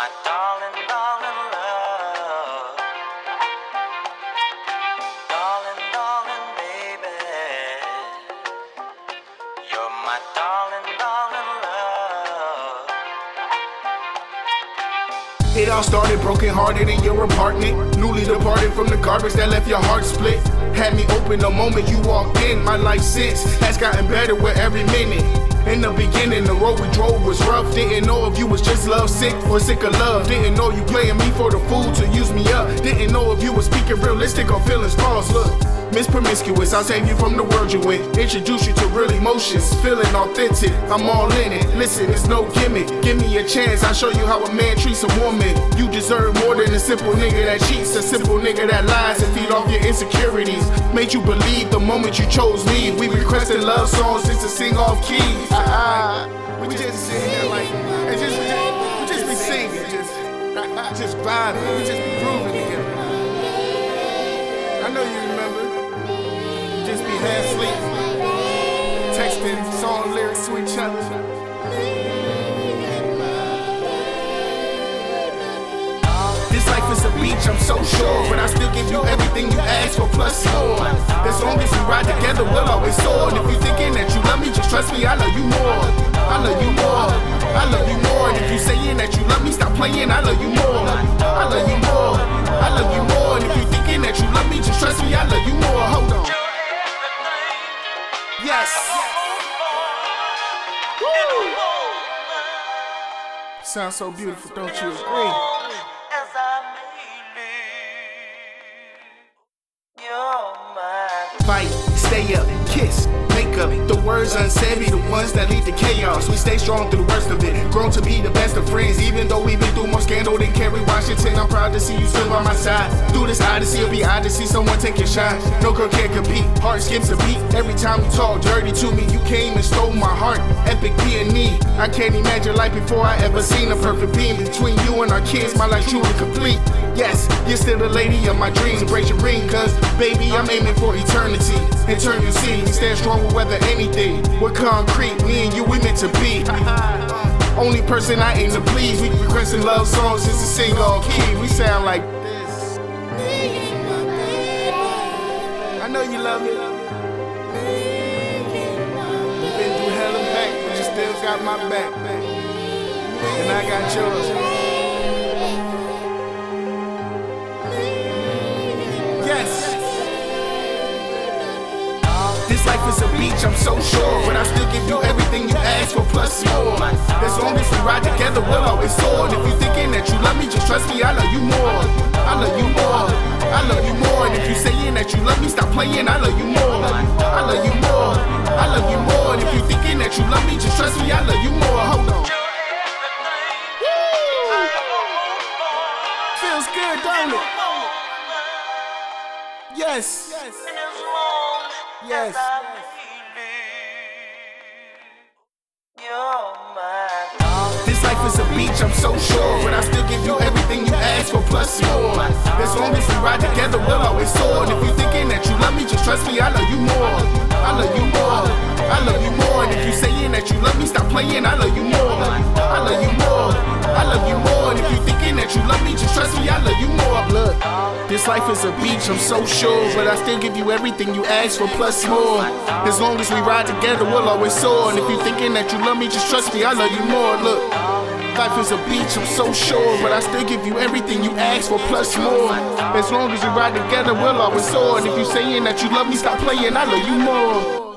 my darling, darling love. Darling, darling baby. You're my darling. It all started broken hearted in your apartment. Newly departed from the garbage that left your heart split. Had me open the moment you walked in. My life since has gotten better with every minute. In the beginning, the road we drove was rough. Didn't know if you was just love sick or sick of love. Didn't know you playing me for the fool to use me up. Didn't know if you was speaking realistic or feelings false. Look. Miss Promiscuous, I'll save you from the world you in. Introduce you to real emotions, feeling authentic. I'm all in it. Listen, it's no gimmick. Give me a chance, I'll show you how a man treats a woman. You deserve more than a simple nigga that cheats, a simple nigga that lies and feed off your insecurities. Made you believe the moment you chose me. We requested love songs just to sing off keys. Ah, know you remember just be half asleep, texting song lyrics to each other. This life is a beach, I'm so sure, but I still give you everything you ask for plus more. As long as we ride together, we'll always soar. And if you thinking that you love me, just trust me, I love you more. I love you more. I love you more. And if you saying that you love me, stop playing. I love you more. I love you more. I love you more. And if you you love me, just trust me, I love you more. Hold on. Yes. Woo. Sounds so beautiful, don't you agree? As I may be, you're my Fight, stay up, kiss, make up. The words unsaid be the ones that lead to chaos. We stay strong through the worst of it. Grown to be the best of friends, even though we've been through more scandal than Kerry Washington. I'm proud to see you still by my side. This odyssey, it'll be odd to see someone take your shine. No girl can't compete. Heart skips a beat every time you talk dirty to me. You came and stole my heart. Epic peony. I can't imagine life before I ever seen a perfect being between you and our kids. My life truly complete. Yes, you're still the lady of my dreams. Embrace your ring, cause baby, I'm aiming for eternity. In turn, you see, we stand strong with weather anything. We're concrete, me and you, we meant to be. Only person I aim to please. We requesting love songs just to sing all key. We sound like know you love it. Been through hell and back, but you still got my back. And I got yours. Yes. This life is a beach, I'm so sure. But I still give you everything you ask for, plus more. As long as we ride together, we'll always soar. And if you're thinking that you love me, just trust me, I love you more. Playing, I love you more. I love you more. I love you more. And if you're thinking that you love me, just trust me, I love you more. Hold on. Feels good, don't it? Yes. Yes. This life is a beach, I'm so sure. But I still give you everything you ask for, plus more. As long as we ride together, we'll always soar. And if you thinking that you love I love you more. I love you more. I love you more. And if you saying that you love me, stop playing, I love you more. I love you more. I love you more. And if you thinking that you love me, just trust me, I love you more. Look, this life is a beach, I'm so sure. But I still give you everything you ask for, plus more. As long as we ride together, we'll always soar. And if you thinking that you love me, just trust me, I love you more. Look, life is a beach, I'm so sure. But I still give you everything you ask for, plus more. As long as we ride together, we'll always soar. And if you saying that you love me, stop playing, I love you more.